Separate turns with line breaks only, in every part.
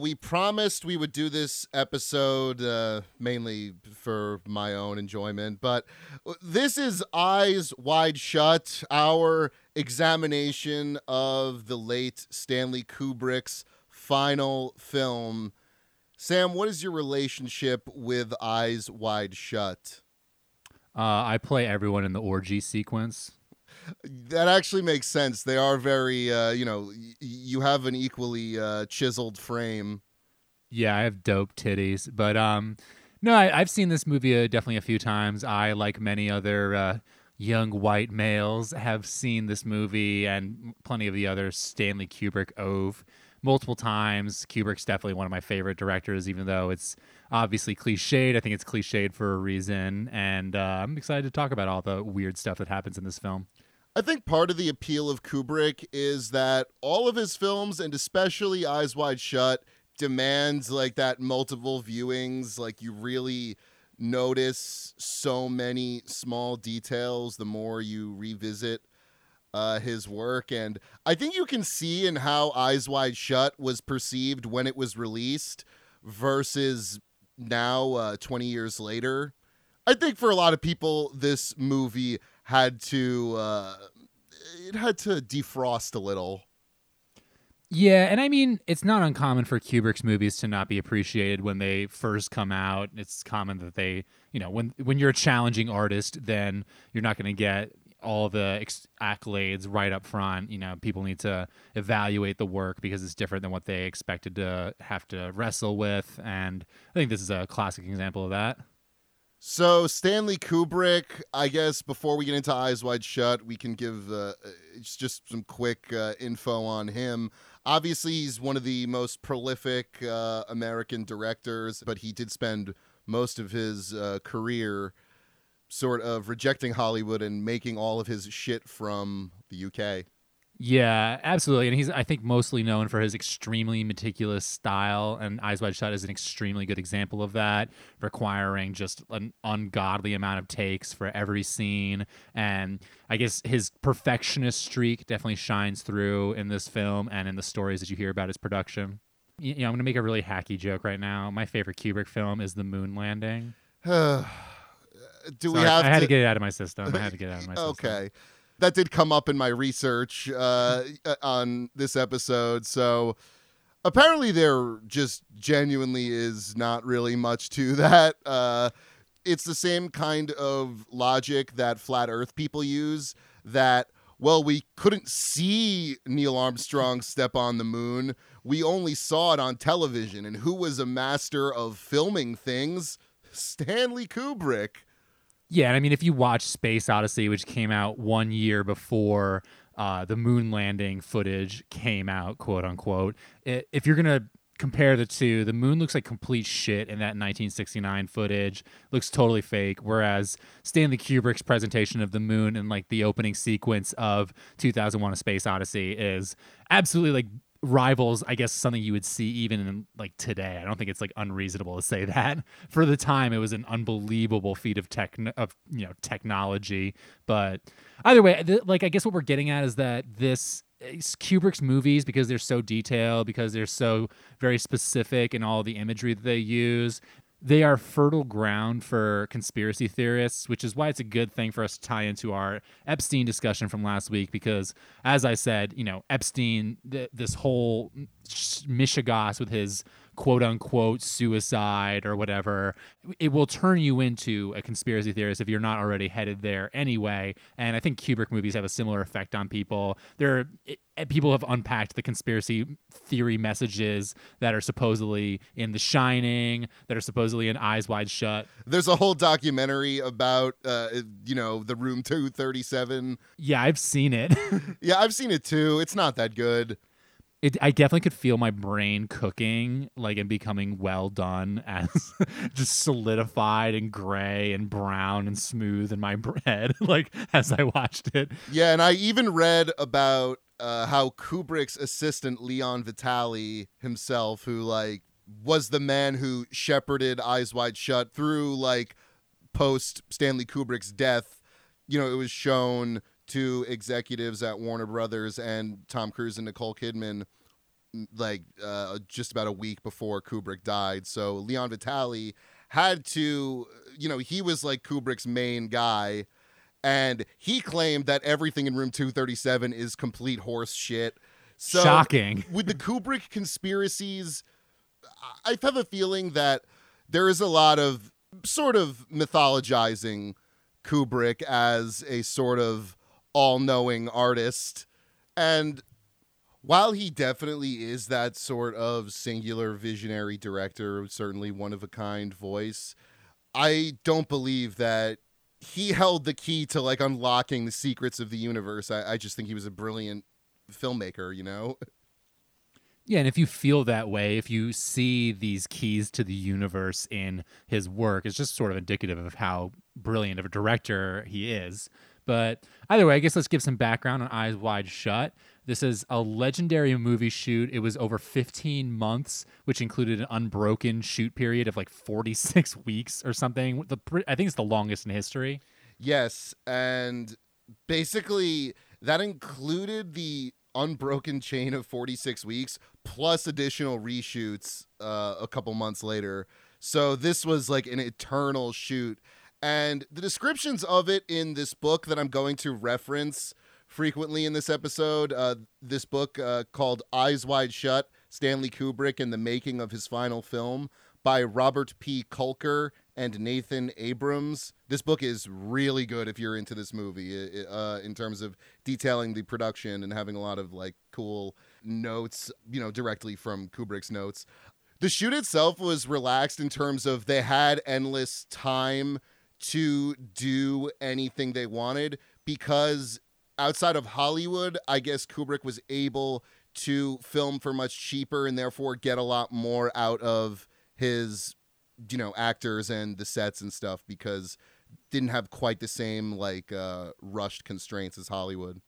We promised we would do this episode uh, mainly for my own enjoyment, but this is Eyes Wide Shut, our examination of the late Stanley Kubrick's final film. Sam, what is your relationship with Eyes Wide Shut?
Uh, I play everyone in the orgy sequence.
That actually makes sense. They are very, uh, you know, y- you have an equally uh, chiseled frame.
Yeah, I have dope titties, but um, no, I, I've seen this movie uh, definitely a few times. I, like many other uh, young white males, have seen this movie and plenty of the other Stanley Kubrick oeuvre multiple times. Kubrick's definitely one of my favorite directors, even though it's obviously cliched. I think it's cliched for a reason, and uh, I'm excited to talk about all the weird stuff that happens in this film.
I think part of the appeal of Kubrick is that all of his films, and especially Eyes Wide Shut, demands like that multiple viewings. Like you really notice so many small details the more you revisit uh, his work. And I think you can see in how Eyes Wide Shut was perceived when it was released versus now, uh, 20 years later. I think for a lot of people, this movie had to uh, it had to defrost a little.
Yeah, and I mean, it's not uncommon for Kubrick's movies to not be appreciated when they first come out. It's common that they, you know, when when you're a challenging artist, then you're not going to get all the accolades right up front. You know, people need to evaluate the work because it's different than what they expected to have to wrestle with, and I think this is a classic example of that.
So Stanley Kubrick, I guess before we get into Eyes Wide Shut, we can give uh, it's just some quick uh, info on him. Obviously, he's one of the most prolific uh, American directors, but he did spend most of his uh, career sort of rejecting Hollywood and making all of his shit from the UK.
Yeah, absolutely. And he's, I think, mostly known for his extremely meticulous style, and Eyes Wide Shut is an extremely good example of that, requiring just an ungodly amount of takes for every scene. And I guess his perfectionist streak definitely shines through in this film and in the stories that you hear about his production. You know, I'm going to make a really hacky joke right now. My favorite Kubrick film is The Moon Landing.
Do we
Sorry,
have
I had to,
to
get it out of my system. I had to get it out of my system.
okay that did come up in my research uh, on this episode. So apparently there just genuinely is not really much to that. Uh, it's the same kind of logic that flat earth people use that well we couldn't see neil armstrong step on the moon. We only saw it on television. And who was a master of filming things? Stanley kubrick
yeah, and I mean, if you watch Space Odyssey, which came out one year before uh, the moon landing footage came out, quote unquote, it, if you're gonna compare the two, the moon looks like complete shit in that 1969 footage. Looks totally fake. Whereas Stanley Kubrick's presentation of the moon and like the opening sequence of 2001: A Space Odyssey is absolutely like rivals i guess something you would see even in like today. I don't think it's like unreasonable to say that. For the time it was an unbelievable feat of tech of you know technology. But either way th- like i guess what we're getting at is that this eh, Kubrick's movies because they're so detailed because they're so very specific in all the imagery that they use they are fertile ground for conspiracy theorists, which is why it's a good thing for us to tie into our Epstein discussion from last week. Because, as I said, you know, Epstein, th- this whole mishigas with his quote unquote suicide or whatever, it will turn you into a conspiracy theorist if you're not already headed there anyway. And I think Kubrick movies have a similar effect on people. There, people have unpacked the conspiracy theory messages that are supposedly in The Shining, that are supposedly in Eyes Wide Shut.
There's a whole documentary about, uh, you know, the Room 237.
Yeah, I've seen it.
yeah, I've seen it too. It's not that good.
It, I definitely could feel my brain cooking, like and becoming well done, as just solidified and gray and brown and smooth in my head, like as I watched it.
Yeah, and I even read about uh, how Kubrick's assistant Leon Vitali himself, who like was the man who shepherded Eyes Wide Shut through like post Stanley Kubrick's death. You know, it was shown to executives at Warner Brothers and Tom Cruise and Nicole Kidman like uh, just about a week before Kubrick died. So Leon Vitali had to, you know, he was like Kubrick's main guy. And he claimed that everything in room 237 is complete horse shit. So
Shocking.
with the Kubrick conspiracies, I have a feeling that there is a lot of sort of mythologizing Kubrick as a sort of all knowing artist. And while he definitely is that sort of singular visionary director, certainly one of a kind voice, I don't believe that he held the key to like unlocking the secrets of the universe. I, I just think he was a brilliant filmmaker, you know?
Yeah, and if you feel that way, if you see these keys to the universe in his work, it's just sort of indicative of how brilliant of a director he is. But either way, I guess let's give some background on Eyes Wide Shut. This is a legendary movie shoot. It was over 15 months, which included an unbroken shoot period of like 46 weeks or something. The I think it's the longest in history.
Yes, and basically that included the unbroken chain of 46 weeks plus additional reshoots uh, a couple months later. So this was like an eternal shoot. And the descriptions of it in this book that I'm going to reference frequently in this episode, uh, this book uh, called Eyes Wide Shut Stanley Kubrick and the Making of His Final Film by Robert P. Kolker and Nathan Abrams. This book is really good if you're into this movie uh, in terms of detailing the production and having a lot of like cool notes, you know, directly from Kubrick's notes. The shoot itself was relaxed in terms of they had endless time to do anything they wanted because outside of Hollywood, I guess Kubrick was able to film for much cheaper and therefore get a lot more out of his you know actors and the sets and stuff because didn't have quite the same like uh rushed constraints as Hollywood.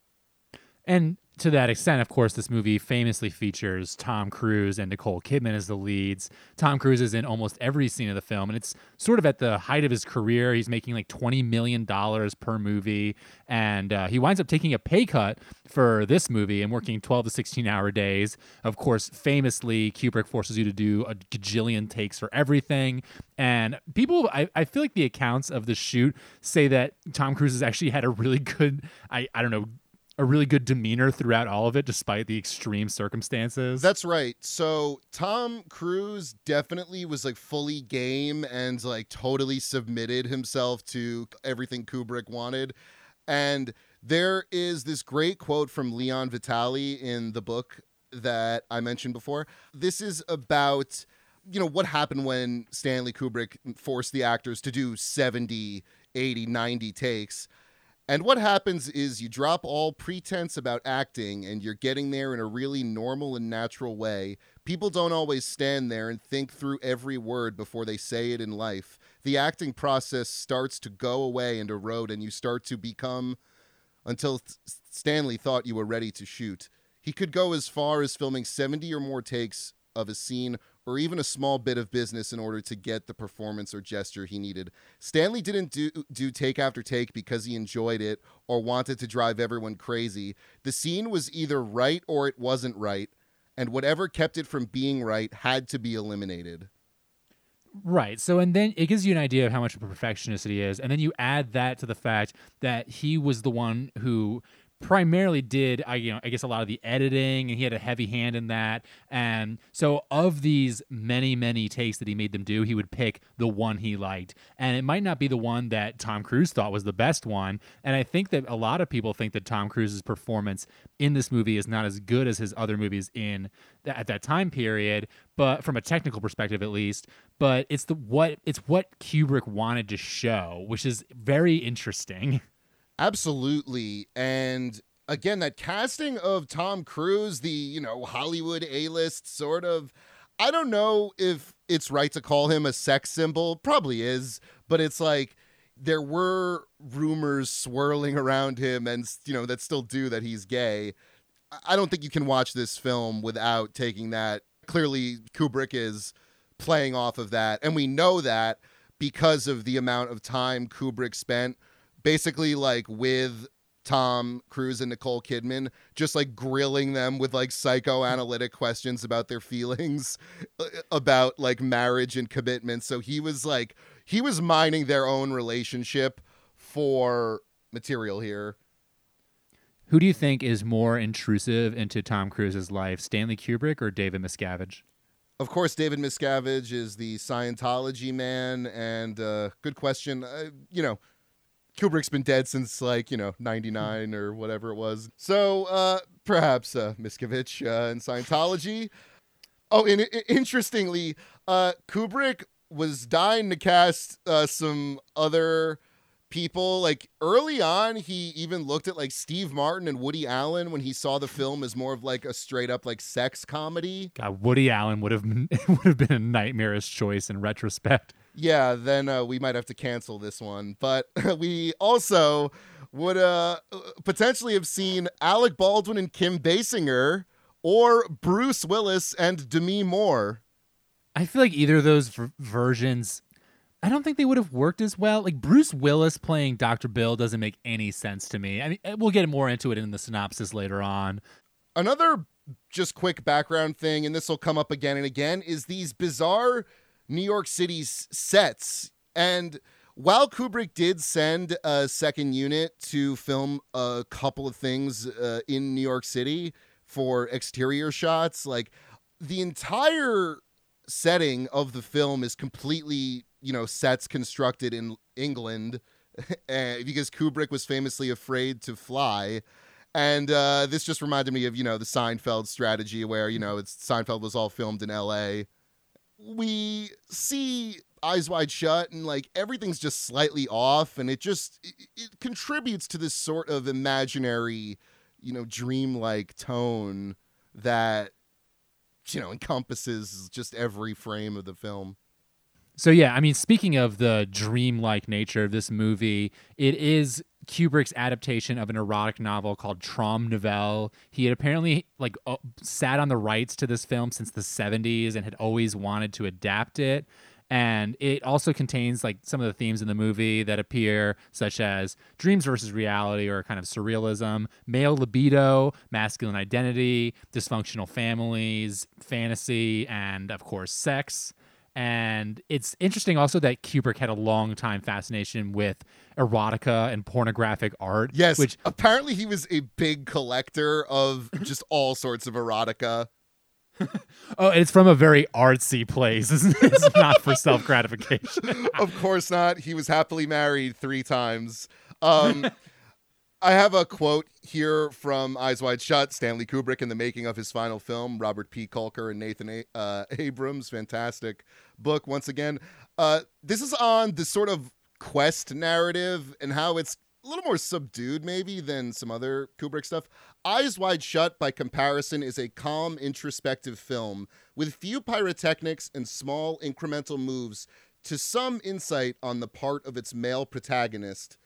And to that extent, of course, this movie famously features Tom Cruise and Nicole Kidman as the leads. Tom Cruise is in almost every scene of the film, and it's sort of at the height of his career. He's making like $20 million per movie, and uh, he winds up taking a pay cut for this movie and working 12 to 16 hour days. Of course, famously, Kubrick forces you to do a gajillion takes for everything. And people, I, I feel like the accounts of the shoot say that Tom Cruise has actually had a really good, I, I don't know, a really good demeanor throughout all of it, despite the extreme circumstances.
That's right. So Tom Cruise definitely was like fully game and like totally submitted himself to everything Kubrick wanted. And there is this great quote from Leon Vitali in the book that I mentioned before. This is about you know what happened when Stanley Kubrick forced the actors to do 70, 80, 90 takes and what happens is you drop all pretense about acting and you're getting there in a really normal and natural way. People don't always stand there and think through every word before they say it in life. The acting process starts to go away and erode, and you start to become until Stanley thought you were ready to shoot. He could go as far as filming 70 or more takes of a scene or even a small bit of business in order to get the performance or gesture he needed. Stanley didn't do, do take after take because he enjoyed it or wanted to drive everyone crazy. The scene was either right or it wasn't right, and whatever kept it from being right had to be eliminated.
Right. So, and then it gives you an idea of how much of a perfectionist he is. And then you add that to the fact that he was the one who primarily did I you know I guess a lot of the editing and he had a heavy hand in that. And so of these many many takes that he made them do he would pick the one he liked. And it might not be the one that Tom Cruise thought was the best one. And I think that a lot of people think that Tom Cruise's performance in this movie is not as good as his other movies in th- at that time period but from a technical perspective at least. But it's the what it's what Kubrick wanted to show which is very interesting
Absolutely. And again, that casting of Tom Cruise, the, you know, Hollywood A list sort of. I don't know if it's right to call him a sex symbol. Probably is. But it's like there were rumors swirling around him and, you know, that still do that he's gay. I don't think you can watch this film without taking that. Clearly, Kubrick is playing off of that. And we know that because of the amount of time Kubrick spent basically like with Tom Cruise and Nicole Kidman, just like grilling them with like psychoanalytic questions about their feelings uh, about like marriage and commitment. So he was like, he was mining their own relationship for material here.
Who do you think is more intrusive into Tom Cruise's life, Stanley Kubrick or David Miscavige?
Of course, David Miscavige is the Scientology man, and uh, good question. Uh, you know, Kubrick's been dead since like you know '99 or whatever it was. So uh, perhaps uh, Miscavige uh, in Scientology. Oh, and interestingly, uh, Kubrick was dying to cast uh, some other people. Like early on, he even looked at like Steve Martin and Woody Allen when he saw the film as more of like a straight up like sex comedy.
God, Woody Allen would have been, would have been a nightmarish choice in retrospect.
Yeah, then uh, we might have to cancel this one. But we also would uh, potentially have seen Alec Baldwin and Kim Basinger or Bruce Willis and Demi Moore.
I feel like either of those v- versions, I don't think they would have worked as well. Like Bruce Willis playing Dr. Bill doesn't make any sense to me. I mean, we'll get more into it in the synopsis later on.
Another just quick background thing, and this will come up again and again, is these bizarre New York City sets. And while Kubrick did send a second unit to film a couple of things uh, in New York City for exterior shots, like the entire setting of the film is completely, you know, sets constructed in England because Kubrick was famously afraid to fly. And uh, this just reminded me of, you know, the Seinfeld strategy where, you know, it's Seinfeld was all filmed in LA. We see Eyes Wide Shut and like everything's just slightly off and it just it, it contributes to this sort of imaginary, you know, dreamlike tone that you know encompasses just every frame of the film.
So yeah, I mean, speaking of the dreamlike nature of this movie, it is Kubrick's adaptation of an erotic novel called Trom. He had apparently like uh, sat on the rights to this film since the 70s and had always wanted to adapt it. And it also contains like some of the themes in the movie that appear, such as dreams versus reality or kind of surrealism, male libido, masculine identity, dysfunctional families, fantasy, and of course, sex. And it's interesting also that Kubrick had a long time fascination with erotica and pornographic art.
Yes,
which
apparently he was a big collector of just all sorts of erotica.
oh, it's from a very artsy place. It's not for self gratification.
of course not. He was happily married three times. Um, I have a quote here from Eyes Wide Shut, Stanley Kubrick in the making of his final film, Robert P. Kolker and Nathan a- uh, Abrams. Fantastic book, once again. Uh, this is on the sort of quest narrative and how it's a little more subdued, maybe, than some other Kubrick stuff. Eyes Wide Shut, by comparison, is a calm, introspective film with few pyrotechnics and small, incremental moves to some insight on the part of its male protagonist.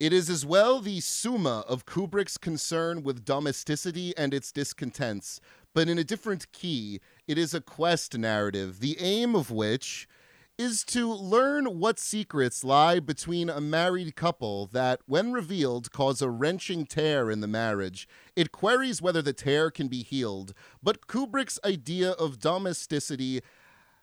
It is as well the summa of Kubrick's concern with domesticity and its discontents, but in a different key. It is a quest narrative, the aim of which is to learn what secrets lie between a married couple that, when revealed, cause a wrenching tear in the marriage. It queries whether the tear can be healed, but Kubrick's idea of domesticity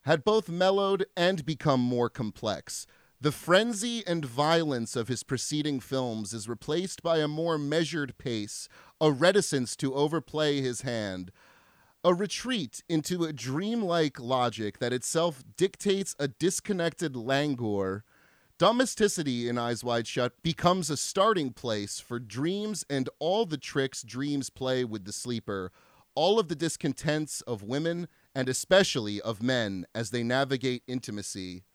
had both mellowed and become more complex. The frenzy and violence of his preceding films is replaced by a more measured pace, a reticence to overplay his hand, a retreat into a dreamlike logic that itself dictates a disconnected languor. Domesticity in Eyes Wide Shut becomes a starting place for dreams and all the tricks dreams play with the sleeper, all of the discontents of women and especially of men as they navigate intimacy.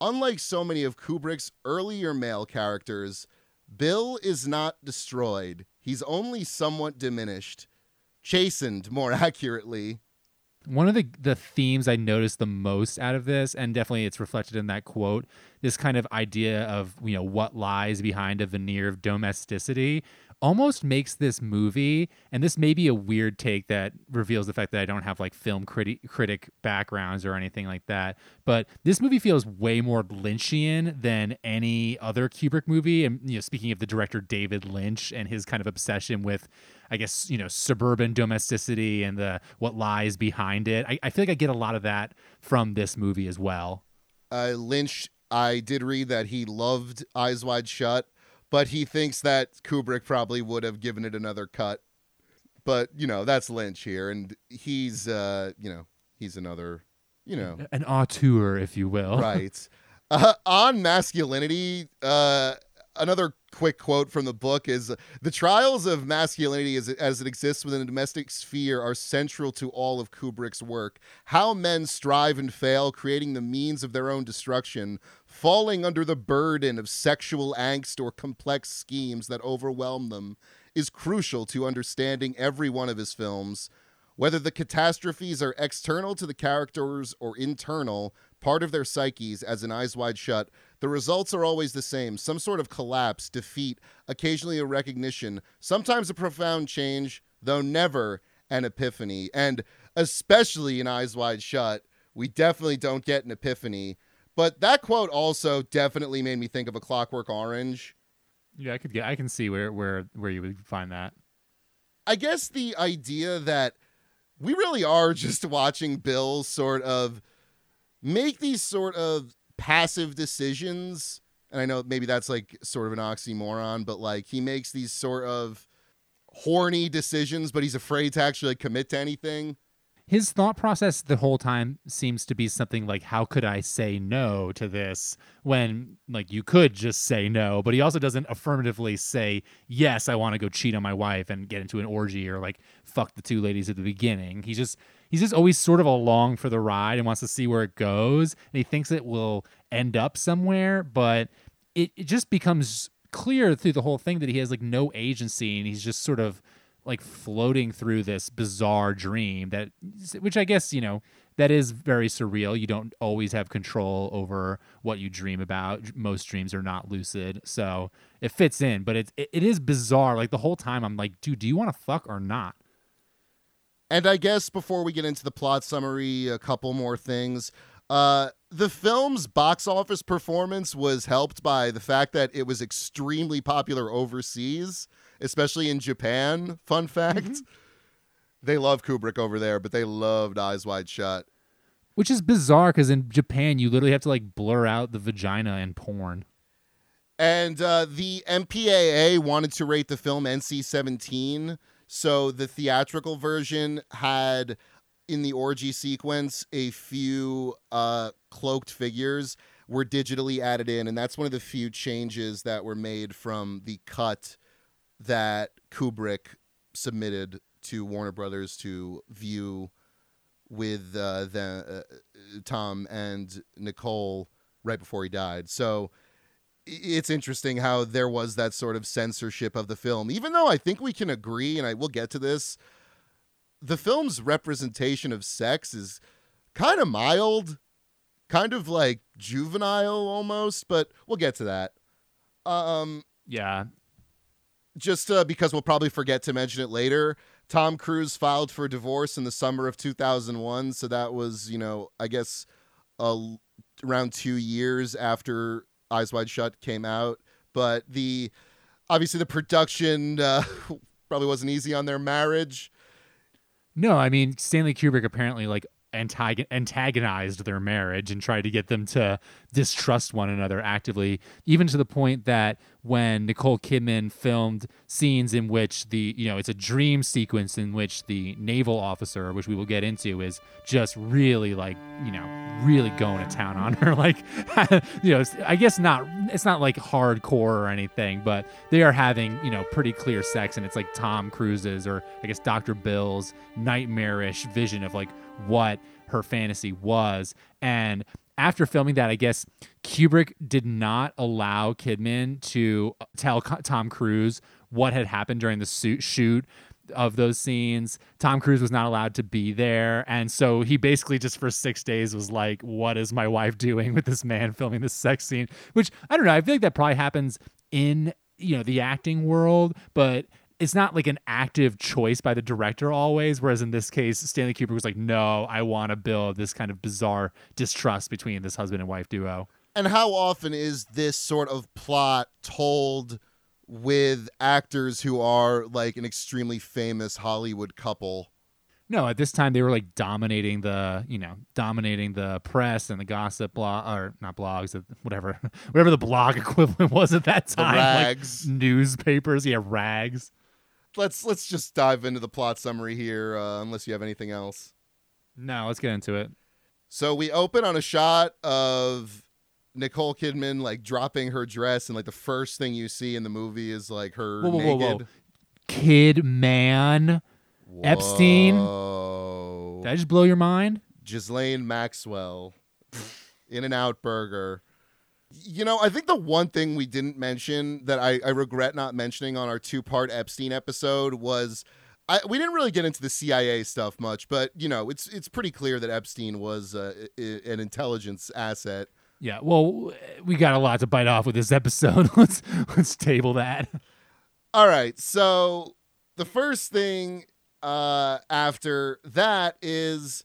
Unlike so many of Kubrick's earlier male characters, Bill is not destroyed. He's only somewhat diminished, chastened more accurately.
One of the the themes I noticed the most out of this, and definitely it's reflected in that quote, this kind of idea of you know what lies behind a veneer of domesticity, almost makes this movie, and this may be a weird take that reveals the fact that I don't have like film criti- critic backgrounds or anything like that, but this movie feels way more Lynchian than any other Kubrick movie. And you know, speaking of the director David Lynch and his kind of obsession with, I guess you know, suburban domesticity and the what lies behind it, I, I feel like I get a lot of that from this movie as well.
Uh, Lynch, I did read that he loved Eyes Wide Shut, but he thinks that Kubrick probably would have given it another cut. But you know, that's Lynch here, and he's uh, you know, he's another, you know,
An auteur, if you will.
right. Uh, on masculinity, uh, another quick quote from the book is the trials of masculinity as it, as it exists within the domestic sphere are central to all of Kubrick's work. How men strive and fail, creating the means of their own destruction, falling under the burden of sexual angst or complex schemes that overwhelm them, is crucial to understanding every one of his films. Whether the catastrophes are external to the characters or internal, part of their psyches, as in Eyes Wide Shut, the results are always the same some sort of collapse, defeat, occasionally a recognition, sometimes a profound change, though never an epiphany. And especially in Eyes Wide Shut, we definitely don't get an epiphany. But that quote also definitely made me think of a Clockwork Orange.
Yeah, I could get. I can see where where where you would find that.
I guess the idea that we really are just watching Bill sort of make these sort of passive decisions. And I know maybe that's like sort of an oxymoron, but like he makes these sort of horny decisions, but he's afraid to actually like, commit to anything.
His thought process the whole time seems to be something like, "How could I say no to this?" When like you could just say no, but he also doesn't affirmatively say, "Yes, I want to go cheat on my wife and get into an orgy or like fuck the two ladies at the beginning." He just he's just always sort of along for the ride and wants to see where it goes, and he thinks it will end up somewhere, but it, it just becomes clear through the whole thing that he has like no agency and he's just sort of like floating through this bizarre dream that which I guess, you know, that is very surreal. You don't always have control over what you dream about. Most dreams are not lucid. So it fits in, but it, it, it is bizarre. Like the whole time I'm like, dude, do you want to fuck or not?
And I guess before we get into the plot summary, a couple more things. Uh, the film's box office performance was helped by the fact that it was extremely popular overseas, especially in Japan. Fun fact.
Mm-hmm.
They love Kubrick over there, but they loved Eyes Wide Shut.
Which is bizarre because in Japan you literally have to like blur out the vagina in porn.
And uh, the MPAA wanted to rate the film NC 17. So the theatrical version had in the orgy sequence a few uh, cloaked figures were digitally added in. And that's one of the few changes that were made from the cut that Kubrick submitted to Warner Brothers to view with uh, the, uh, Tom and Nicole right before he died. So it's interesting how there was that sort of censorship of the film, even though I think we can agree, and I will get to this. The film's representation of sex is kind of mild, kind of like juvenile almost, but we'll get to that. Um,
Yeah.
just uh, because we'll probably forget to mention it later. Tom Cruise filed for divorce in the summer of 2001, so that was, you know, I guess uh, around two years after Eyes Wide Shut came out. But the obviously the production uh, probably wasn't easy on their marriage.
No, I mean Stanley Kubrick apparently like antagonized their marriage and tried to get them to distrust one another actively, even to the point that when Nicole Kidman filmed scenes in which the you know it's a dream sequence in which the naval officer, which we will get into, is just really like you know really going to town on her, like you know I guess not it's not like hardcore or anything, but they are having you know pretty clear sex and it's like Tom Cruise's or I guess Dr. Bill's nightmarish vision of like what her fantasy was. And after filming that, I guess Kubrick did not allow Kidman to tell Tom Cruise what had happened during the shoot of those scenes. Tom Cruise was not allowed to be there. And so he basically just for six days was like, What is my wife doing with this man filming this sex scene? Which I don't know. I feel like that probably happens in you know the acting world, but it's not like an active choice by the director always. Whereas in this case, Stanley Kubrick was like, no, I want to build this kind of bizarre distrust between this husband and wife duo.
And how often is this sort of plot told with actors who are like an extremely famous Hollywood couple?
No, at this time they were like dominating the, you know, dominating the press and the gossip blog or not blogs, whatever, whatever the blog equivalent was at that time.
rags.
Like newspapers, yeah, rags.
Let's let's just dive into the plot summary here, uh, unless you have anything else.
No, let's get into it.
So we open on a shot of Nicole Kidman like dropping her dress, and like the first thing you see in the movie is like her
Whoa, whoa,
naked.
whoa. Kid man. Epstein? Did I just blow your mind?
Ghislaine Maxwell, In-N-Out Burger. You know, I think the one thing we didn't mention that I, I regret not mentioning on our two part Epstein episode was I, we didn't really get into the CIA stuff much, but you know, it's it's pretty clear that Epstein was uh, i- an intelligence asset.
Yeah. Well, we got a lot to bite off with this episode. let's let's table that.
All right, so the first thing uh, after that is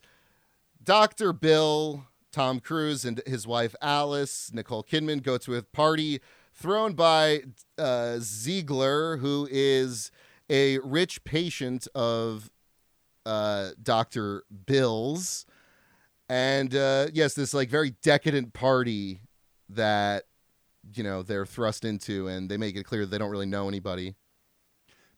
Dr. Bill, Tom Cruise, and his wife Alice, Nicole Kidman, go to a party thrown by uh, Ziegler, who is a rich patient of uh, Dr. Bill's. And uh, yes, this like very decadent party that you know they're thrust into, and they make it clear they don't really know anybody.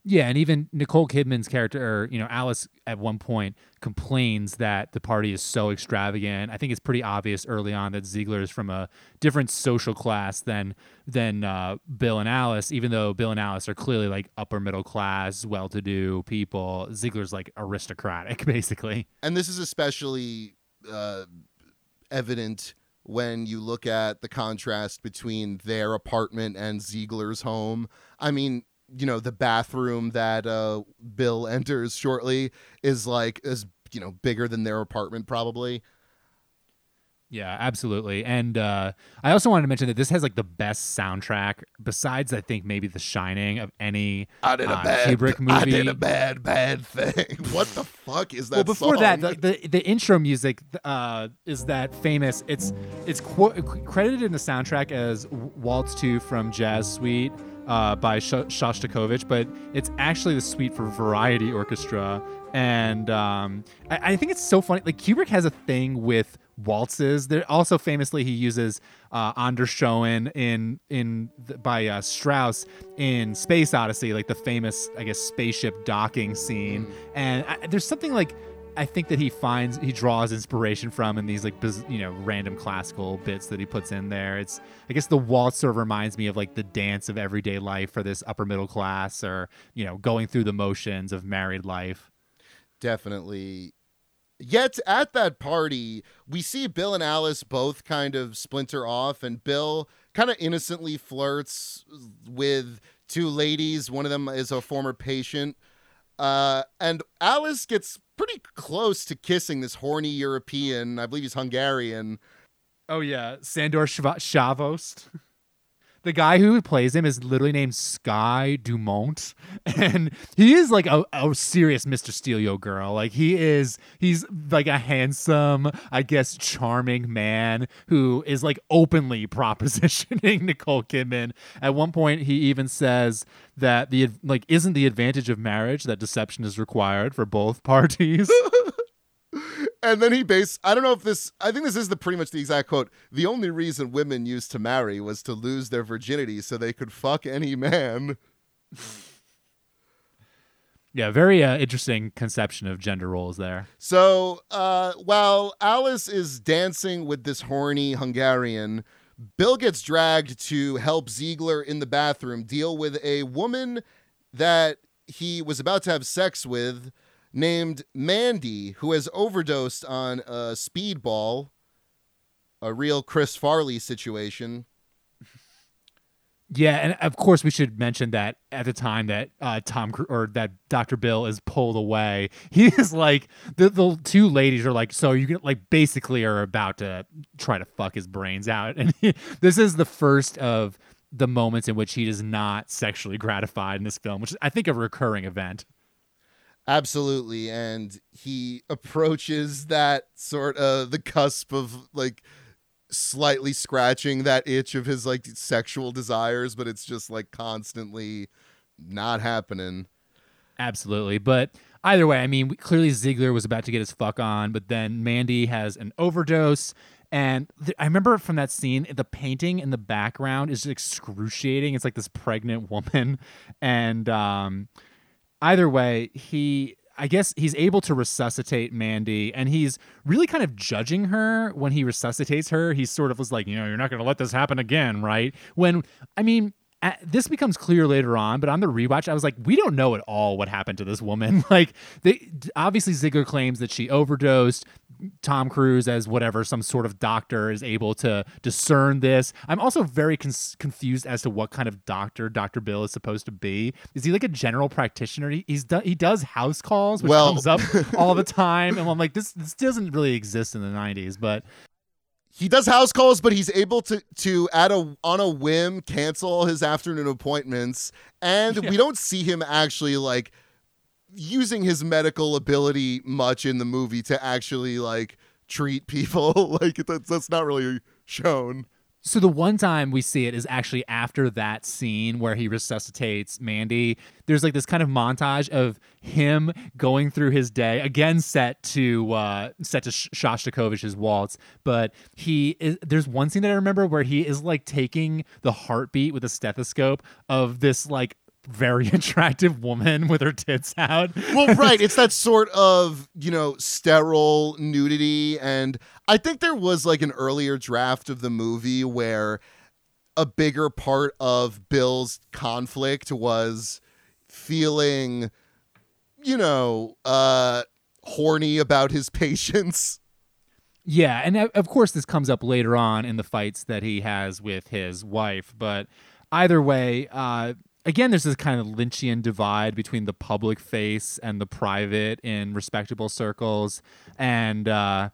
Yeah, and even Nicole Kidman's character, or, you know, Alice at one point complains that the party is so extravagant. I think it's pretty obvious early on that Ziegler is from a different social class than than uh, Bill and Alice. Even though Bill and Alice are clearly like upper middle class, well-to-do people, Ziegler's like aristocratic, basically.
and this is especially uh, evident when you look at the contrast between their apartment and Ziegler's home. I mean, you know, the bathroom that uh, Bill enters shortly is like is you know bigger than their apartment probably.
Yeah, absolutely. And uh, I also wanted to mention that this has like the best soundtrack, besides I think maybe The Shining of any
I did a
uh,
bad
Kubrick
I did a bad bad thing. what the fuck is that?
well, before that, the, the the intro music uh, is that famous. It's it's qu- credited in the soundtrack as Waltz Two from Jazz Suite uh, by Sh- Shostakovich, but it's actually the suite for Variety Orchestra. And um, I, I think it's so funny. Like Kubrick has a thing with waltzes. There also famously he uses uh, Anderschoen in in the, by uh, Strauss in Space Odyssey, like the famous I guess spaceship docking scene. And I, there's something like I think that he finds he draws inspiration from in these like biz, you know random classical bits that he puts in there. It's I guess the waltz sort of reminds me of like the dance of everyday life for this upper middle class or you know going through the motions of married life.
definitely yet at that party we see bill and alice both kind of splinter off and bill kind of innocently flirts with two ladies one of them is a former patient uh, and alice gets pretty close to kissing this horny european i believe he's hungarian
Oh yeah, Sandor Szavost. The guy who plays him is literally named Sky du Mont, and he is like a, a serious Mr. Steelio girl. Like he is, he's like a handsome, I guess, charming man who is like openly propositioning Nicole Kidman. At one point, he even says that the like isn't the advantage of marriage that deception is required for both parties.
And then he base i don't know if this i think this is the pretty much the exact quote the only reason women used to marry was to lose their virginity so they could fuck any man
yeah, very uh, interesting conception of gender roles there.
So uh, while Alice is dancing with this horny Hungarian, Bill gets dragged to help Ziegler in the bathroom deal with a woman that he was about to have sex with named Mandy, who has overdosed on a speedball, a real Chris Farley situation.
Yeah, and of course we should mention that at the time that uh, Tom or that Dr. Bill is pulled away, he is like the the two ladies are like, so you can like basically are about to try to fuck his brains out, and he, this is the first of the moments in which he is not sexually gratified in this film, which is I think a recurring event.
Absolutely, and he approaches that sort of the cusp of like slightly scratching that itch of his like sexual desires, but it's just like constantly not happening.
Absolutely, but either way, I mean, clearly Ziegler was about to get his fuck on, but then Mandy has an overdose. And th- I remember from that scene, the painting in the background is excruciating. It's like this pregnant woman, and um, either way, he I guess he's able to resuscitate Mandy and he's really kind of judging her when he resuscitates her. He sort of was like, you know, you're not going to let this happen again, right? When I mean, this becomes clear later on, but on the rewatch, I was like, we don't know at all what happened to this woman. like, they obviously Ziegler claims that she overdosed. Tom Cruise, as whatever, some sort of doctor, is able to discern this. I'm also very con- confused as to what kind of doctor Dr. Bill is supposed to be. Is he like a general practitioner? He, he's do- he does house calls, which well, comes up all the time, and I'm like, this this doesn't really exist in the '90s, but
he does house calls, but he's able to to at a on a whim cancel his afternoon appointments, and yeah. we don't see him actually like using his medical ability much in the movie to actually like treat people. like that's that's not really shown.
So the one time we see it is actually after that scene where he resuscitates Mandy. There's like this kind of montage of him going through his day again, set to uh, set to Shostakovich's waltz. But he is there's one scene that I remember where he is like taking the heartbeat with a stethoscope of this like very attractive woman with her tits out.
well, right. It's that sort of, you know, sterile nudity. And I think there was like an earlier draft of the movie where a bigger part of Bill's conflict was feeling, you know, uh, horny about his patients.
Yeah. And of course, this comes up later on in the fights that he has with his wife. But either way, uh, again, there's this kind of Lynchian divide between the public face and the private in respectable circles. And uh,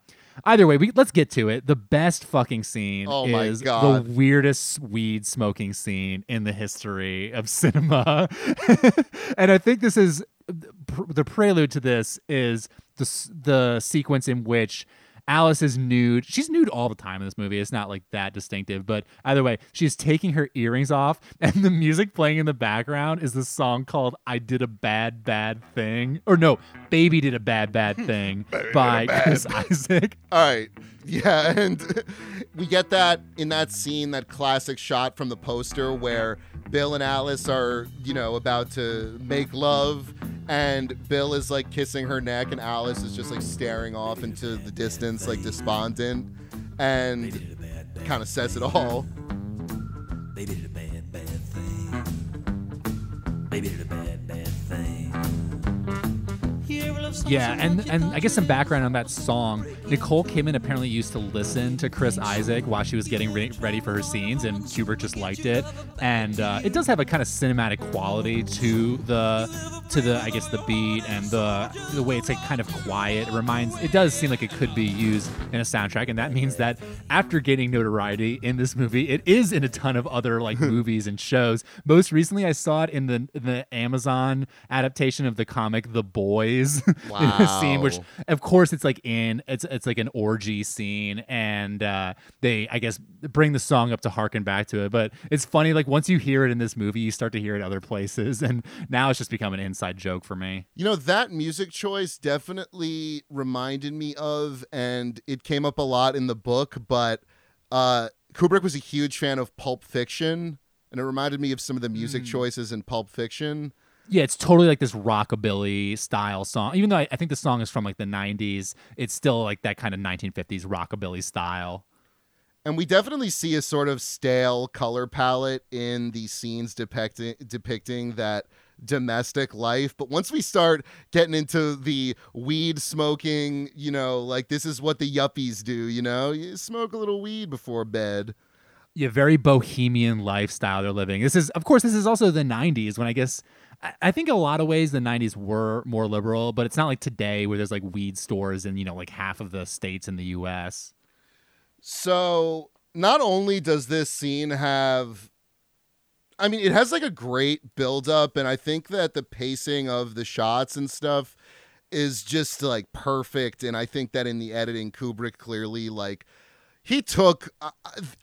either way, we let's get to it. The best fucking scene
oh
is the weirdest weed smoking scene in the history of cinema. and I think this is the prelude to this is the the sequence in which Alice is nude. She's nude all the time in this movie. It's not like that distinctive, but either way, she's taking her earrings off, and the music playing in the background is this song called "I Did a Bad Bad Thing," or no, "Baby Did a Bad Bad hmm. Thing" by bad. Chris Isaak.
All right, yeah, and we get that in that scene, that classic shot from the poster where Bill and Alice are, you know, about to make love and Bill is like kissing her neck, and Alice is just like staring off into the distance, like despondent, and kind of says it all. They did a bad, bad thing.
They did a bad, bad thing. Yeah, and and I guess some background on that song. Nicole Kidman apparently used to listen to Chris Isaak while she was getting re- ready for her scenes, and Kubrick just liked it. And uh, it does have a kind of cinematic quality to the to the I guess the beat and the the way it's like kind of quiet. It reminds. It does seem like it could be used in a soundtrack, and that means that after getting notoriety in this movie, it is in a ton of other like movies and shows. Most recently, I saw it in the in the Amazon adaptation of the comic The Boys.
Wow.
scene, which of course it's like in it's it's like an orgy scene, and uh, they I guess bring the song up to harken back to it. But it's funny, like once you hear it in this movie, you start to hear it other places, and now it's just become an inside joke for me.
You know that music choice definitely reminded me of, and it came up a lot in the book, but. Uh, Kubrick was a huge fan of Pulp Fiction, and it reminded me of some of the music mm. choices in Pulp Fiction
yeah, it's totally like this rockabilly style song. Even though I, I, think the song is from like the 90s, it's still like that kind of 1950s rockabilly style.
And we definitely see a sort of stale color palette in the scenes depicting depicting that domestic life. But once we start getting into the weed smoking, you know, like this is what the yuppies do, you know, you smoke a little weed before bed
yeah, very bohemian lifestyle they're living. This is, of course, this is also the '90s when I guess I think a lot of ways the 90s were more liberal, but it's not like today where there's like weed stores in, you know, like half of the states in the US.
So, not only does this scene have I mean, it has like a great build up, and I think that the pacing of the shots and stuff is just like perfect. And I think that in the editing, Kubrick clearly like he took.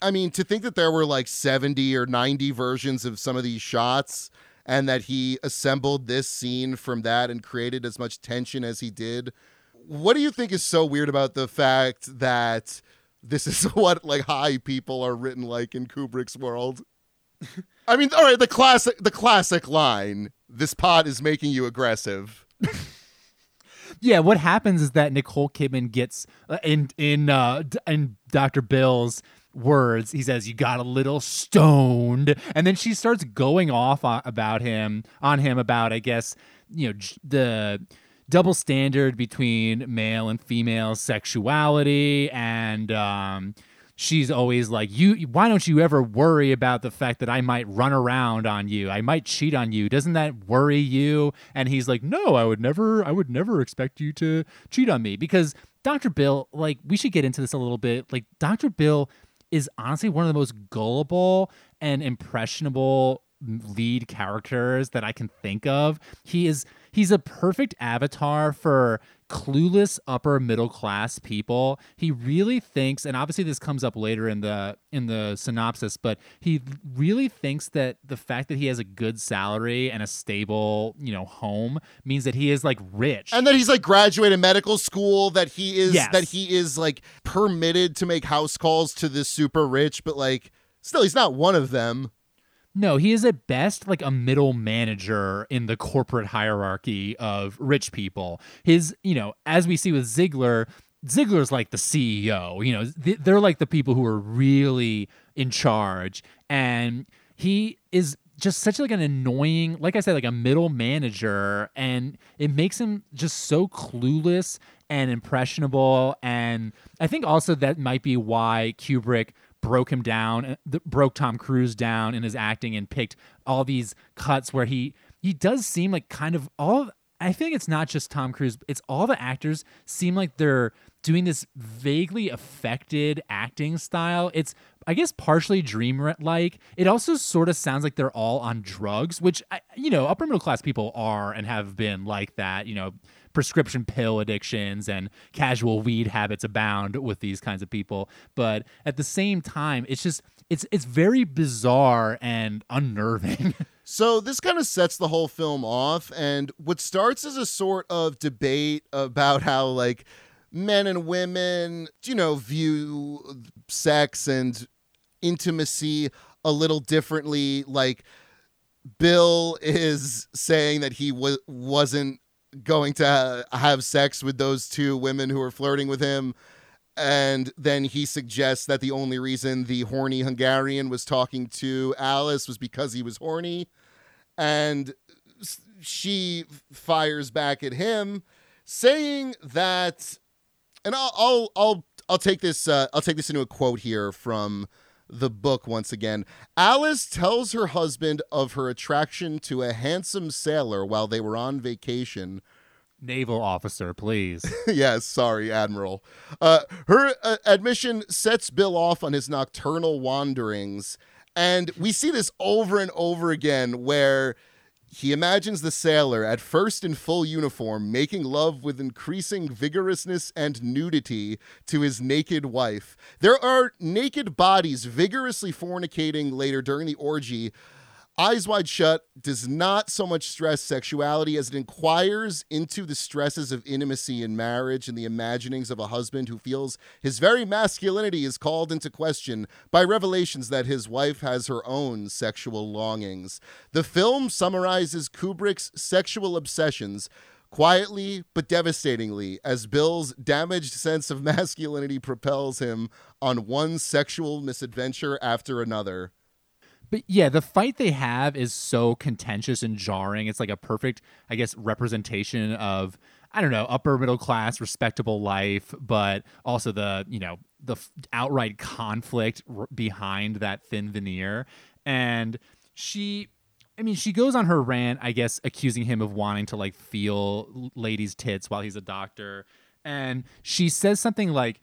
I mean, to think that there were like seventy or ninety versions of some of these shots. And that he assembled this scene from that and created as much tension as he did. What do you think is so weird about the fact that this is what like high people are written like in Kubrick's world? I mean, all right, the classic the classic line, this pot is making you aggressive.
yeah, what happens is that Nicole Kidman gets uh, in in uh in Dr. Bill's words, he says you got a little stoned. And then she starts going off about him on him about I guess, you know, the double standard between male and female sexuality. And um she's always like you why don't you ever worry about the fact that i might run around on you? I might cheat on you. Doesn't that worry you? And he's like no i would never i would never expect you to cheat on me. Because dr bill like we should get into this a little bit. Like dr bill is honestly one of the most gullible and impressionable lead characters that i can think of. He is he's a perfect avatar for clueless upper middle class people. He really thinks and obviously this comes up later in the in the synopsis, but he really thinks that the fact that he has a good salary and a stable, you know, home means that he is like rich.
And that he's like graduated medical school, that he is
Yes.
that he is like permitted to make house calls to the super rich, but like still he's not one of them.
No, he is at best like a middle manager in the corporate hierarchy of rich people. His, you know, as we see with Ziegler, Ziegler's like the CEO. You know, they're like the people who are really in charge, and he is just such like an annoying, like I said, like a middle manager, and it makes him just so clueless and impressionable. And I think also that might be why Kubrick broke him down, uh, broke Tom Cruise down in his acting, and picked all these cuts where he he does seem like kind of all. I think it's not just Tom Cruise; it's all the actors seem like they're doing this vaguely affected acting style. It's I guess partially dream like. It also sort of sounds like they're all on drugs, which you know upper middle class people are and have been like that. You know, prescription pill addictions and casual weed habits abound with these kinds of people. But at the same time, it's just it's it's very bizarre and unnerving.
So this kind of sets the whole film off, and what starts as a sort of debate about how like men and women, you know, view sex and intimacy a little differently. Like Bill is saying that he w- wasn't going to have sex with those two women who were flirting with him. And then he suggests that the only reason the horny Hungarian was talking to Alice was because he was horny and she fires back at him saying that and I'll I'll I'll, I'll take this uh, I'll take this into a quote here from the book once again. Alice tells her husband of her attraction to a handsome sailor while they were on vacation.
Naval officer, please.
yes, sorry, Admiral. Uh, her uh, admission sets Bill off on his nocturnal wanderings and we see this over and over again where he imagines the sailor, at first in full uniform, making love with increasing vigorousness and nudity to his naked wife. There are naked bodies vigorously fornicating later during the orgy. Eyes Wide Shut does not so much stress sexuality as it inquires into the stresses of intimacy in marriage and the imaginings of a husband who feels his very masculinity is called into question by revelations that his wife has her own sexual longings. The film summarizes Kubrick's sexual obsessions quietly but devastatingly as Bill's damaged sense of masculinity propels him on one sexual misadventure after another.
But yeah, the fight they have is so contentious and jarring. It's like a perfect, I guess, representation of I don't know, upper middle class, respectable life, but also the you know the outright conflict r- behind that thin veneer. And she, I mean, she goes on her rant, I guess, accusing him of wanting to like feel ladies' tits while he's a doctor, and she says something like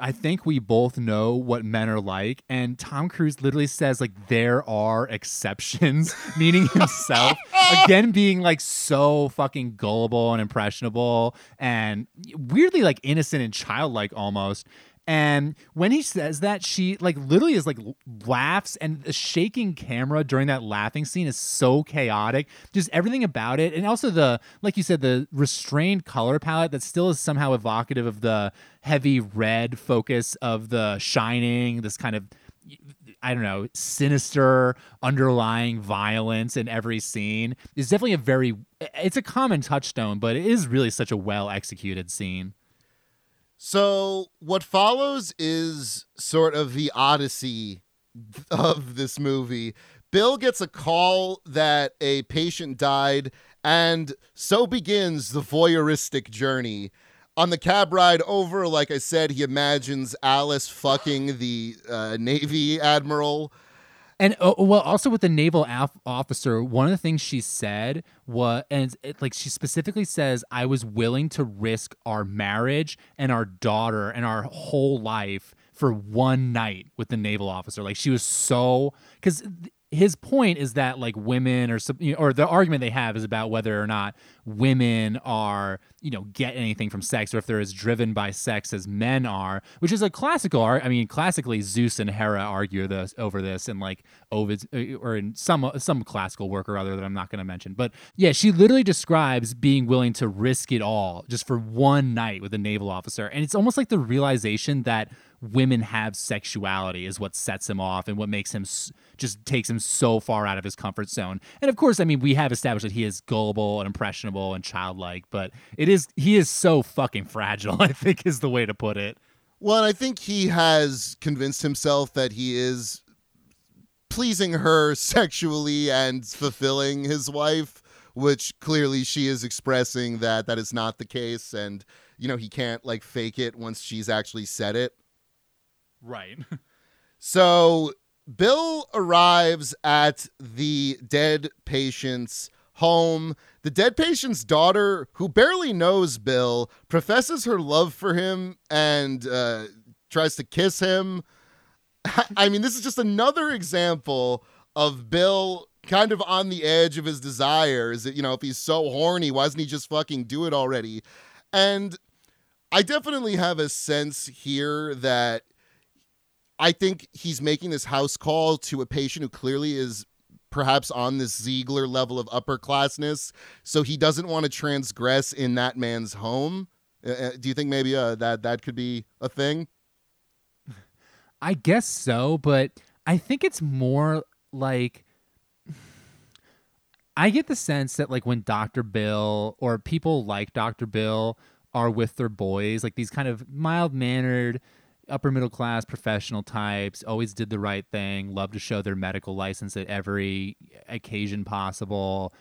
I think we both know what men are like, and Tom Cruise literally says like there are exceptions, meaning himself again being like so fucking gullible and impressionable and weirdly like innocent and childlike almost. And when he says that, she like literally is like laughs, and the shaking camera during that laughing scene is so chaotic. Just everything about it, and also the like you said, the restrained color palette that still is somehow evocative of the heavy red focus of The Shining. This kind of I don't know, sinister underlying violence in every scene is definitely a very it's a common touchstone, but it is really such a well executed scene.
So, what follows is sort of the odyssey of this movie. Bill gets a call that a patient died, and so begins the voyeuristic journey. On the cab ride over, like I said, he imagines Alice fucking the uh, Navy admiral.
And uh, well, also with the naval af- officer, one of the things she said was, and it, like she specifically says, I was willing to risk our marriage and our daughter and our whole life for one night with the naval officer. Like she was so because his point is that like women or or the argument they have is about whether or not women are you know get anything from sex or if they're as driven by sex as men are which is a classical art i mean classically zeus and hera argue this over this and like ovid uh, or in some some classical work or other that i'm not going to mention. But yeah she literally describes being willing to risk it all just for one night with a naval officer. And it's almost like the realization that women have sexuality is what sets him off and what makes him just takes him so far out of his comfort zone. And of course, I mean, we have established that he is gullible and impressionable and childlike, but it is he is so fucking fragile, I think is the way to put it.
Well, I think he has convinced himself that he is pleasing her sexually and fulfilling his wife, which clearly she is expressing that that is not the case and you know, he can't like fake it once she's actually said it.
Right.
so Bill arrives at the dead patient's home. The dead patient's daughter, who barely knows Bill, professes her love for him and uh, tries to kiss him. I mean, this is just another example of Bill kind of on the edge of his desires. You know, if he's so horny, why doesn't he just fucking do it already? And I definitely have a sense here that I think he's making this house call to a patient who clearly is perhaps on this Ziegler level of upperclassness, so he doesn't want to transgress in that man's home. Uh, uh, do you think maybe uh, that that could be a thing?
I guess so, but I think it's more like I get the sense that like when Dr. Bill or people like Dr. Bill are with their boys, like these kind of mild mannered upper middle class professional types always did the right thing love to show their medical license at every occasion possible.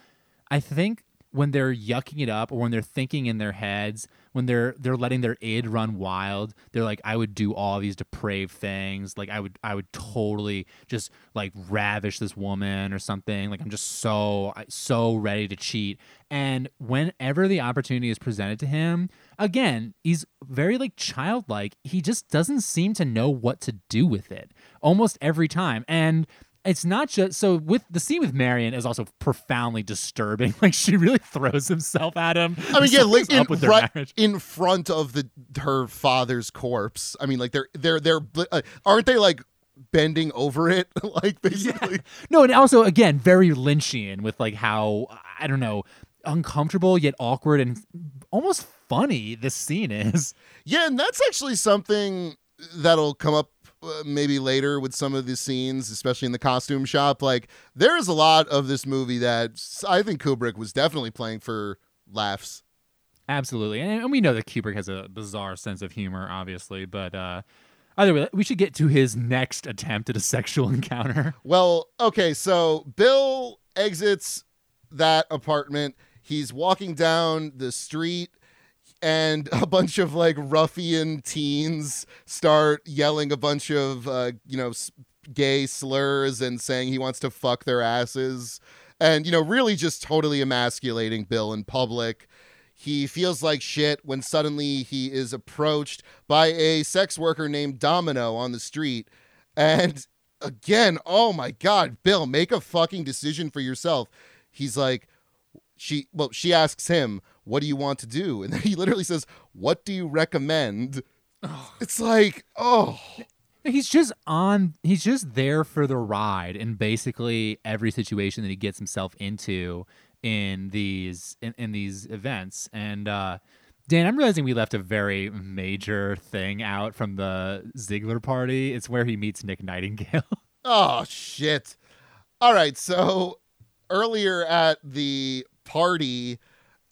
I think when they're yucking it up or when they're thinking in their heads when they're they're letting their id run wild they're like i would do all these depraved things. Like i would i would totally just like ravish this woman or something. Like i'm just so so ready to cheat. And whenever the opportunity is presented to him again he's very like childlike. He just doesn't seem to know what to do with it almost every time. And it's not just so with the scene with Marion is also profoundly disturbing. Like she really throws himself at him.
I mean, yeah, like in, right, in front of the her father's corpse. I mean, like they're they're they're uh, aren't they like bending over it like basically yeah.
no and also again very lynchian with like how i don't know uncomfortable yet awkward and almost funny this scene is
yeah and that's actually something that'll come up maybe later with some of the scenes, especially in the costume shop. Like there is a lot of this movie that I think Kubrick was definitely playing for laughs.
Absolutely, and we know that Kubrick has a bizarre sense of humor, obviously, but uh, either way, we should get to his next attempt at a sexual encounter.
Well, okay, so Bill exits that apartment. He's walking down the street and a bunch of like ruffian teens start yelling a bunch of uh, you know gay slurs and saying he wants to fuck their asses and you know really just totally emasculating bill in public he feels like shit when suddenly he is approached by a sex worker named Domino on the street. And again, oh my God, Bill, make a fucking decision for yourself. He's like, she, well, she asks him, what do you want to do? And then he literally says, what do you recommend? It's like, oh.
He's just on. He's just there for the ride in basically every situation that he gets himself into in these in, in these events. And uh, Dan, I'm realizing we left a very major thing out from the Ziegler party. It's where he meets Nick Nightingale.
oh shit! All right, so earlier at the party.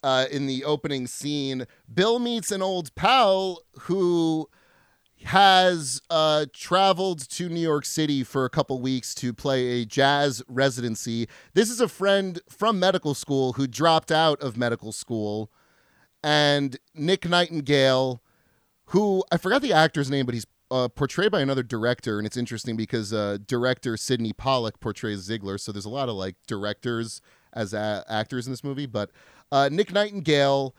Uh, in the opening scene, Bill meets an old pal who has uh, traveled to New York City for a couple weeks to play a jazz residency. This is a friend from medical school who dropped out of medical school. And Nick Nightingale, who I forgot the actor's name, but he's uh, portrayed by another director. And it's interesting because uh, director Sydney Pollack portrays Ziegler. So there's a lot of like directors as a- actors in this movie. But uh, Nick Nightingale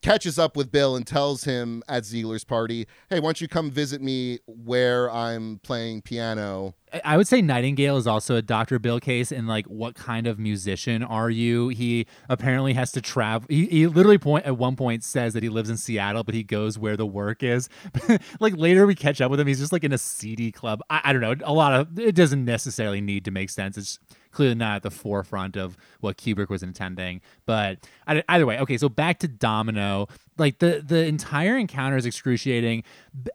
catches up with Bill and tells him at Ziegler's party, "Hey, why don't you come visit me where I'm playing piano?"
I would say Nightingale is also a Dr. Bill case in like what kind of musician are you? He apparently has to travel. He, he literally point at one point says that he lives in Seattle, but he goes where the work is. like later we catch up with him, he's just like in a seedy club. I, I don't know. A lot of it doesn't necessarily need to make sense. It's clearly not at the forefront of what Kubrick was intending. But either way, okay. So back to Domino. Like the the entire encounter is excruciating.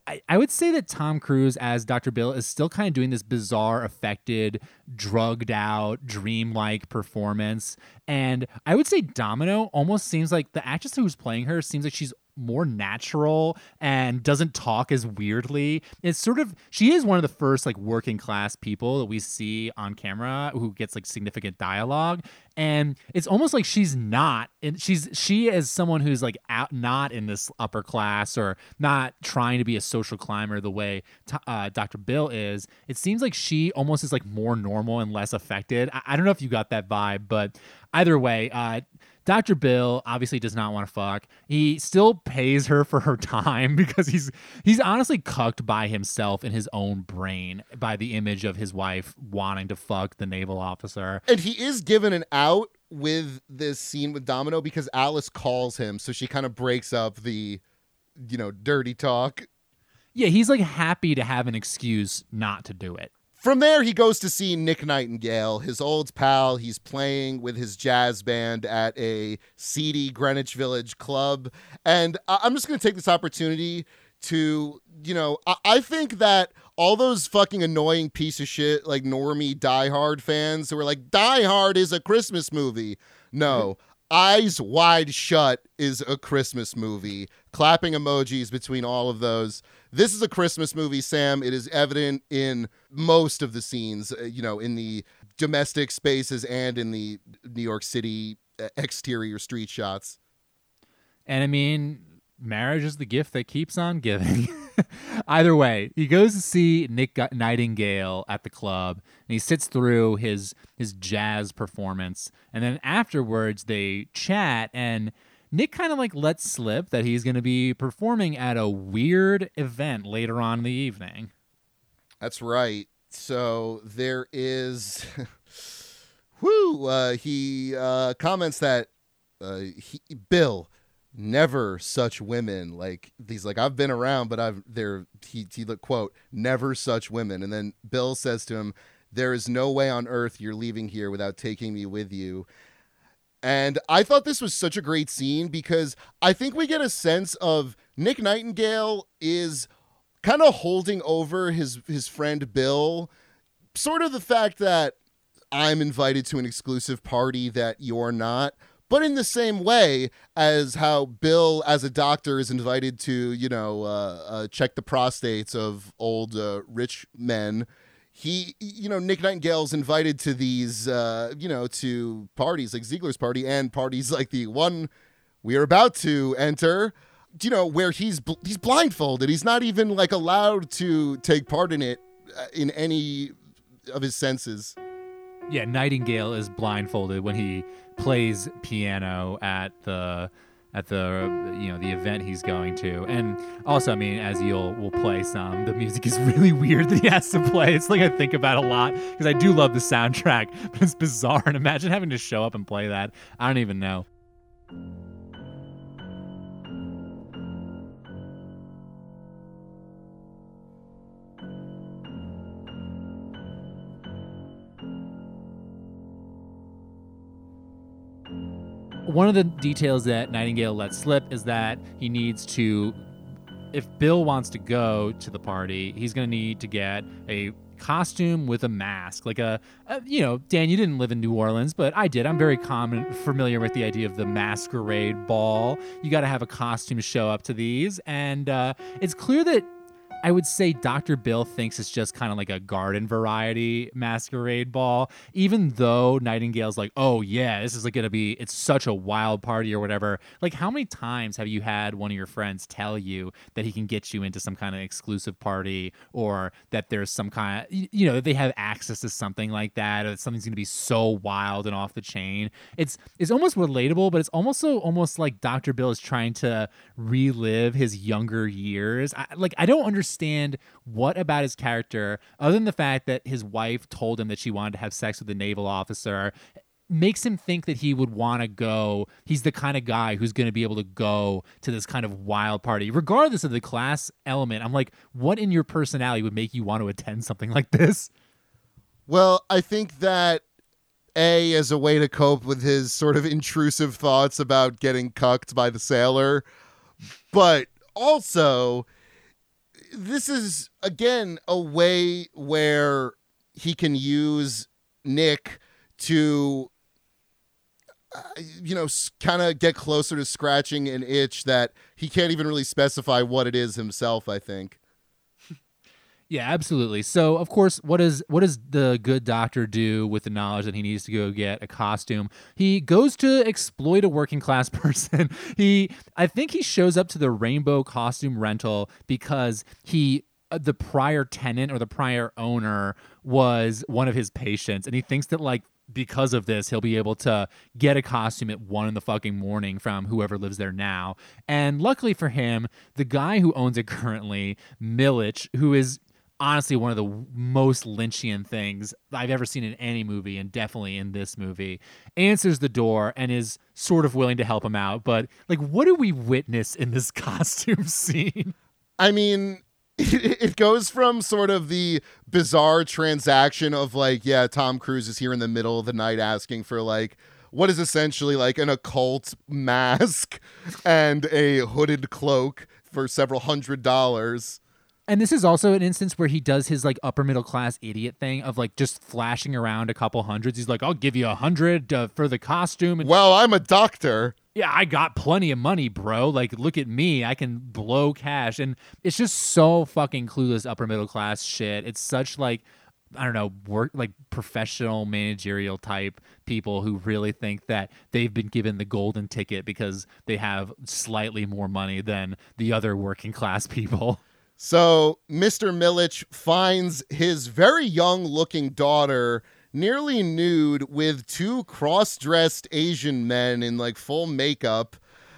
I, I would say that Tom Cruise as Dr. Bill is still kind of doing this bizarre, affected, drugged out, dreamlike performance. And I would say Domino almost seems like the actress who's playing her seems like she's more natural and doesn't talk as weirdly. It's sort of she is one of the first like working class people that we see on camera who gets like significant dialogue. And it's almost like she's not and she's she is someone who's like out not in this upper class or not trying to be a social climber the way uh, dr bill is. It seems like she almost is like more normal and less affected. I, I don't know if you got that vibe but either way uh, Dr. Bill obviously does not want to fuck. He still pays her for her time because he's he's honestly cucked by himself in his own brain by the image of his wife wanting to fuck the naval officer.
And he is given an out with this scene with Domino because Alice calls him, so she kind of breaks up the you know, dirty talk.
Yeah, he's like happy to have an excuse not to do it.
From there, he goes to see Nick Nightingale, his old pal. He's playing with his jazz band at a seedy Greenwich Village club. And I'm just going to take this opportunity to, you know, I, I think that all those fucking annoying piece of shit, like normie Die Hard fans who were like, Die Hard is a Christmas movie. No, mm-hmm. Eyes Wide Shut is a Christmas movie. Clapping emojis between all of those. This is a Christmas movie, Sam. It is evident in most of the scenes, uh, you know, in the domestic spaces and in the New York City uh, exterior street shots.
And I mean, marriage is the gift that keeps on giving. Either way, he goes to see Nick Nightingale at the club, and he sits through his his jazz performance, and then afterwards they chat, and Nick kind of like lets slip that he's going to be performing at a weird event later on in the evening.
That's right. So there is, whoo, uh, he uh, comments that uh, he, Bill, never such women like these like i've been around but i've there he he quote never such women and then bill says to him there is no way on earth you're leaving here without taking me with you and i thought this was such a great scene because i think we get a sense of nick nightingale is kind of holding over his his friend bill. Sort of the fact that i'm invited to an exclusive party that you're not but in the same way as how Bill, as a doctor, is invited to, you know, uh, uh, check the prostates of old uh, rich men, he, you know, Nick Nightingale's invited to these, uh, you know, to parties like Ziegler's party and parties like the one we are about to enter. You know, where he's bl- he's blindfolded. He's not even like allowed to take part in it uh, in any of his senses.
Yeah, Nightingale is blindfolded when he plays piano at the at the you know the event he's going to. And also, I mean, as you'll will play some, the music is really weird that he has to play. It's like I think about a lot because I do love the soundtrack, but it's bizarre. And imagine having to show up and play that. I don't even know. One of the details that Nightingale lets slip is that he needs to, if Bill wants to go to the party, he's going to need to get a costume with a mask like a, a, you know dan you didn't live in new orleans but i did. I'm very common familiar with the idea of the masquerade ball. You got to have a costume show up to these and uh, it's clear that I would say Dr. Bill thinks it's just kind of like a garden variety masquerade ball, even though Nightingale's like, oh, yeah, this is like going to be, it's such a wild party or whatever. Like, how many times have you had one of your friends tell you that he can get you into some kind of exclusive party or that there's some kind of, you know, that they have access to something like that or that something's going to be so wild and off the chain? It's, it's almost relatable, but it's also almost like Dr. Bill is trying to relive his younger years. I, like, I don't understand understand what about his character, other than the fact that his wife told him that she wanted to have sex with a naval officer, makes him think that he would want to go. He's the kind of guy who's going to be able to go to this kind of wild party, regardless of the class element. I'm like, what in your personality would make you want to attend something like this?
Well, I think that a as a way to cope with his sort of intrusive thoughts about getting cucked by the sailor, but also this is again a way where he can use Nick to uh, you know kind of get closer to scratching an itch that he can't even really specify what it is himself i think
yeah, absolutely. So, of course, what does what does the good doctor do with the knowledge that he needs to go get a costume? He goes to exploit a working class person. he I think he shows up to the rainbow costume rental because he uh, the prior tenant or the prior owner was one of his patients and he thinks that like because of this, he'll be able to get a costume at one in the fucking morning from whoever lives there now. And luckily for him, the guy who owns it currently, Milich, who is honestly one of the most Lynchian things I've ever seen in any movie, and definitely in this movie, answers the door and is sort of willing to help him out. But like, what do we witness in this costume scene?
I mean, it goes from sort of the bizarre transaction of like, yeah, Tom Cruise is here in the middle of the night asking for like what is essentially like an occult mask and a hooded cloak for several hundred dollars
and this is also an instance where he does his like upper middle class idiot thing of like just flashing around a couple hundreds. He's like, "I'll give you a hundred uh, for the costume."
And well, I'm a doctor.
Yeah, I got plenty of money, bro. Like, look at me. I can blow cash, and it's just so fucking clueless upper middle class shit. It's such like I don't know, work like professional managerial type people who really think that they've been given the golden ticket because they have slightly more money than the other working class people.
So Mr. Milich finds his very young looking daughter nearly nude with two cross dressed Asian men in like full makeup.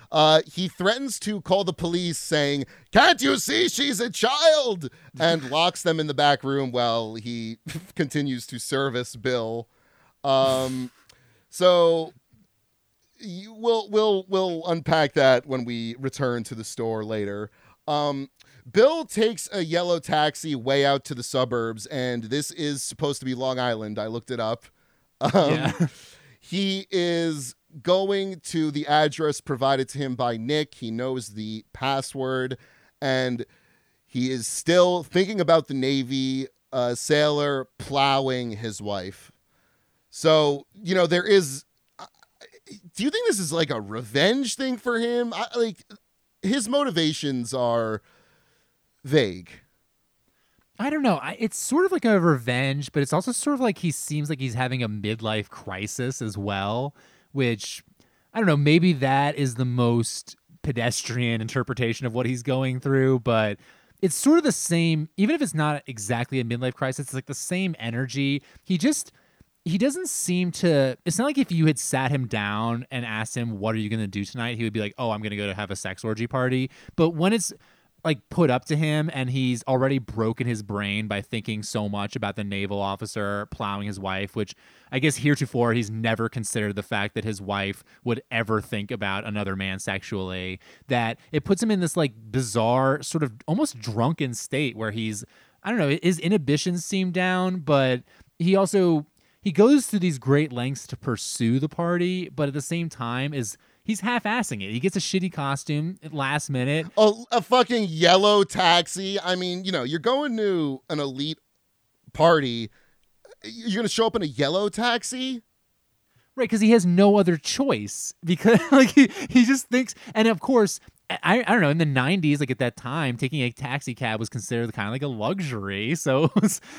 Uh, he threatens to call the police, saying, Can't you see she's a child? and locks them in the back room while he continues to service Bill. Um, so we'll we'll we'll unpack that when we return to the store later. Um, Bill takes a yellow taxi way out to the suburbs, and this is supposed to be Long Island. I looked it up. Um, yeah. he is going to the address provided to him by Nick. He knows the password, and he is still thinking about the Navy uh, sailor plowing his wife. So, you know, there is. Uh, do you think this is like a revenge thing for him? I, like, his motivations are vague.
I don't know. It's sort of like a revenge, but it's also sort of like he seems like he's having a midlife crisis as well, which I don't know. Maybe that is the most pedestrian interpretation of what he's going through, but it's sort of the same, even if it's not exactly a midlife crisis, it's like the same energy. He just he doesn't seem to it's not like if you had sat him down and asked him what are you going to do tonight he would be like oh i'm going to go to have a sex orgy party but when it's like put up to him and he's already broken his brain by thinking so much about the naval officer plowing his wife which i guess heretofore he's never considered the fact that his wife would ever think about another man sexually that it puts him in this like bizarre sort of almost drunken state where he's i don't know his inhibitions seem down but he also he goes through these great lengths to pursue the party but at the same time is he's half-assing it. He gets a shitty costume at last minute.
A, a fucking yellow taxi. I mean, you know, you're going to an elite party. You're going to show up in a yellow taxi?
Right, because he has no other choice. Because like he, he just thinks, and of course, I, I don't know in the 90s like at that time taking a taxi cab was considered kind of like a luxury. So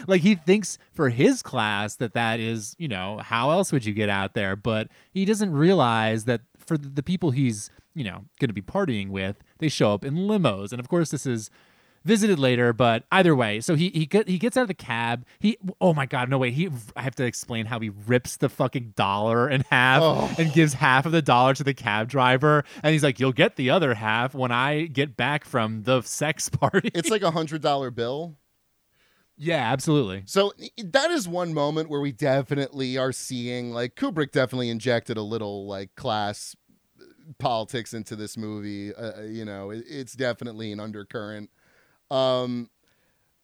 like he thinks for his class that that is you know how else would you get out there? But he doesn't realize that for the people he's you know going to be partying with, they show up in limos, and of course this is visited later. But either way, so he he get, he gets out of the cab. He oh my god, no way. He I have to explain how he rips the fucking dollar in half oh. and gives half of the dollar to the cab driver, and he's like, "You'll get the other half when I get back from the sex party."
It's like a hundred dollar bill.
Yeah, absolutely.
So that is one moment where we definitely are seeing like Kubrick definitely injected a little like class politics into this movie. Uh, uh, you know, it, it's definitely an undercurrent. Um,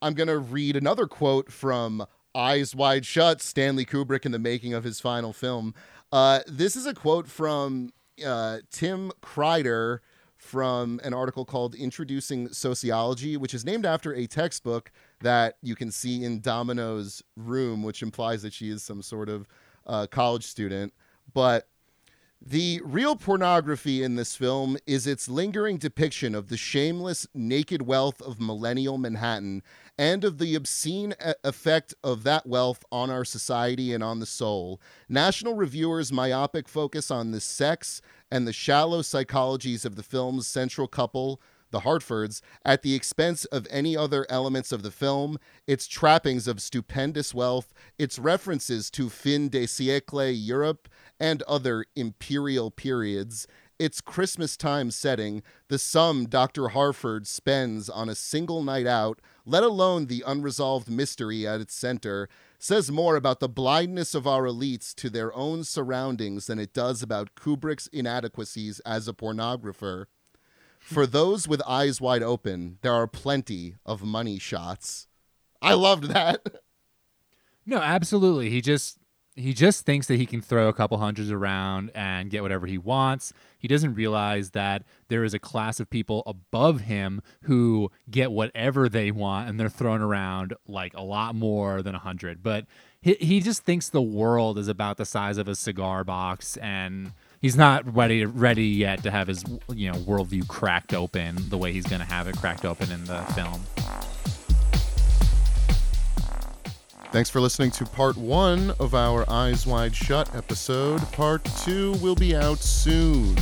I'm gonna read another quote from Eyes Wide Shut, Stanley Kubrick in the making of his final film. Uh, this is a quote from uh, Tim Kreider from an article called Introducing Sociology, which is named after a textbook that you can see in Domino's room, which implies that she is some sort of uh, college student. But the real pornography in this film is its lingering depiction of the shameless, naked wealth of millennial Manhattan and of the obscene effect of that wealth on our society and on the soul. National Reviewer's myopic focus on the sex and the shallow psychologies of the film's central couple the Harfords, at the expense of any other elements of the film, its trappings of stupendous wealth, its references to fin de siècle Europe, and other imperial periods, its Christmas time setting, the sum Dr. Harford spends on a single night out, let alone the unresolved mystery at its center, says more about the blindness of our elites to their own surroundings than it does about Kubrick's inadequacies as a pornographer. For those with eyes wide open, there are plenty of money shots. I loved that.
No, absolutely. He just he just thinks that he can throw a couple hundreds around and get whatever he wants. He doesn't realize that there is a class of people above him who get whatever they want and they're thrown around like a lot more than a hundred. But he, he just thinks the world is about the size of a cigar box and he's not ready ready yet to have his you know worldview cracked open the way he's going to have it cracked open in the film.
Thanks for listening to part one of our Eyes Wide Shut episode. Part two will be out soon.